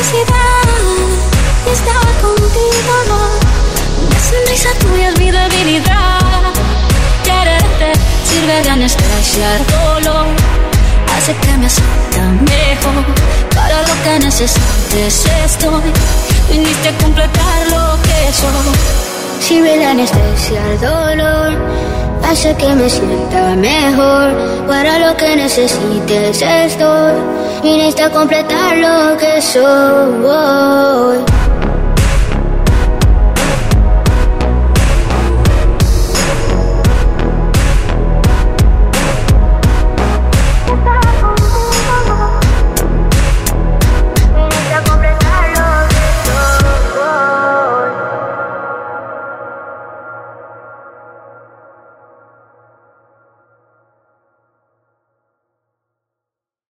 felicidad y estaba contigo. Una sonrisa tuya es mi debilidad. Quererte sirve de anestesia dolor. Hace que me sienta mejor. Para lo que necesites estoy. Viniste a completar lo que soy. Sirve de anestesia el dolor hace que me sienta mejor. Para lo que necesites estoy. Viniste a completar lo que soy.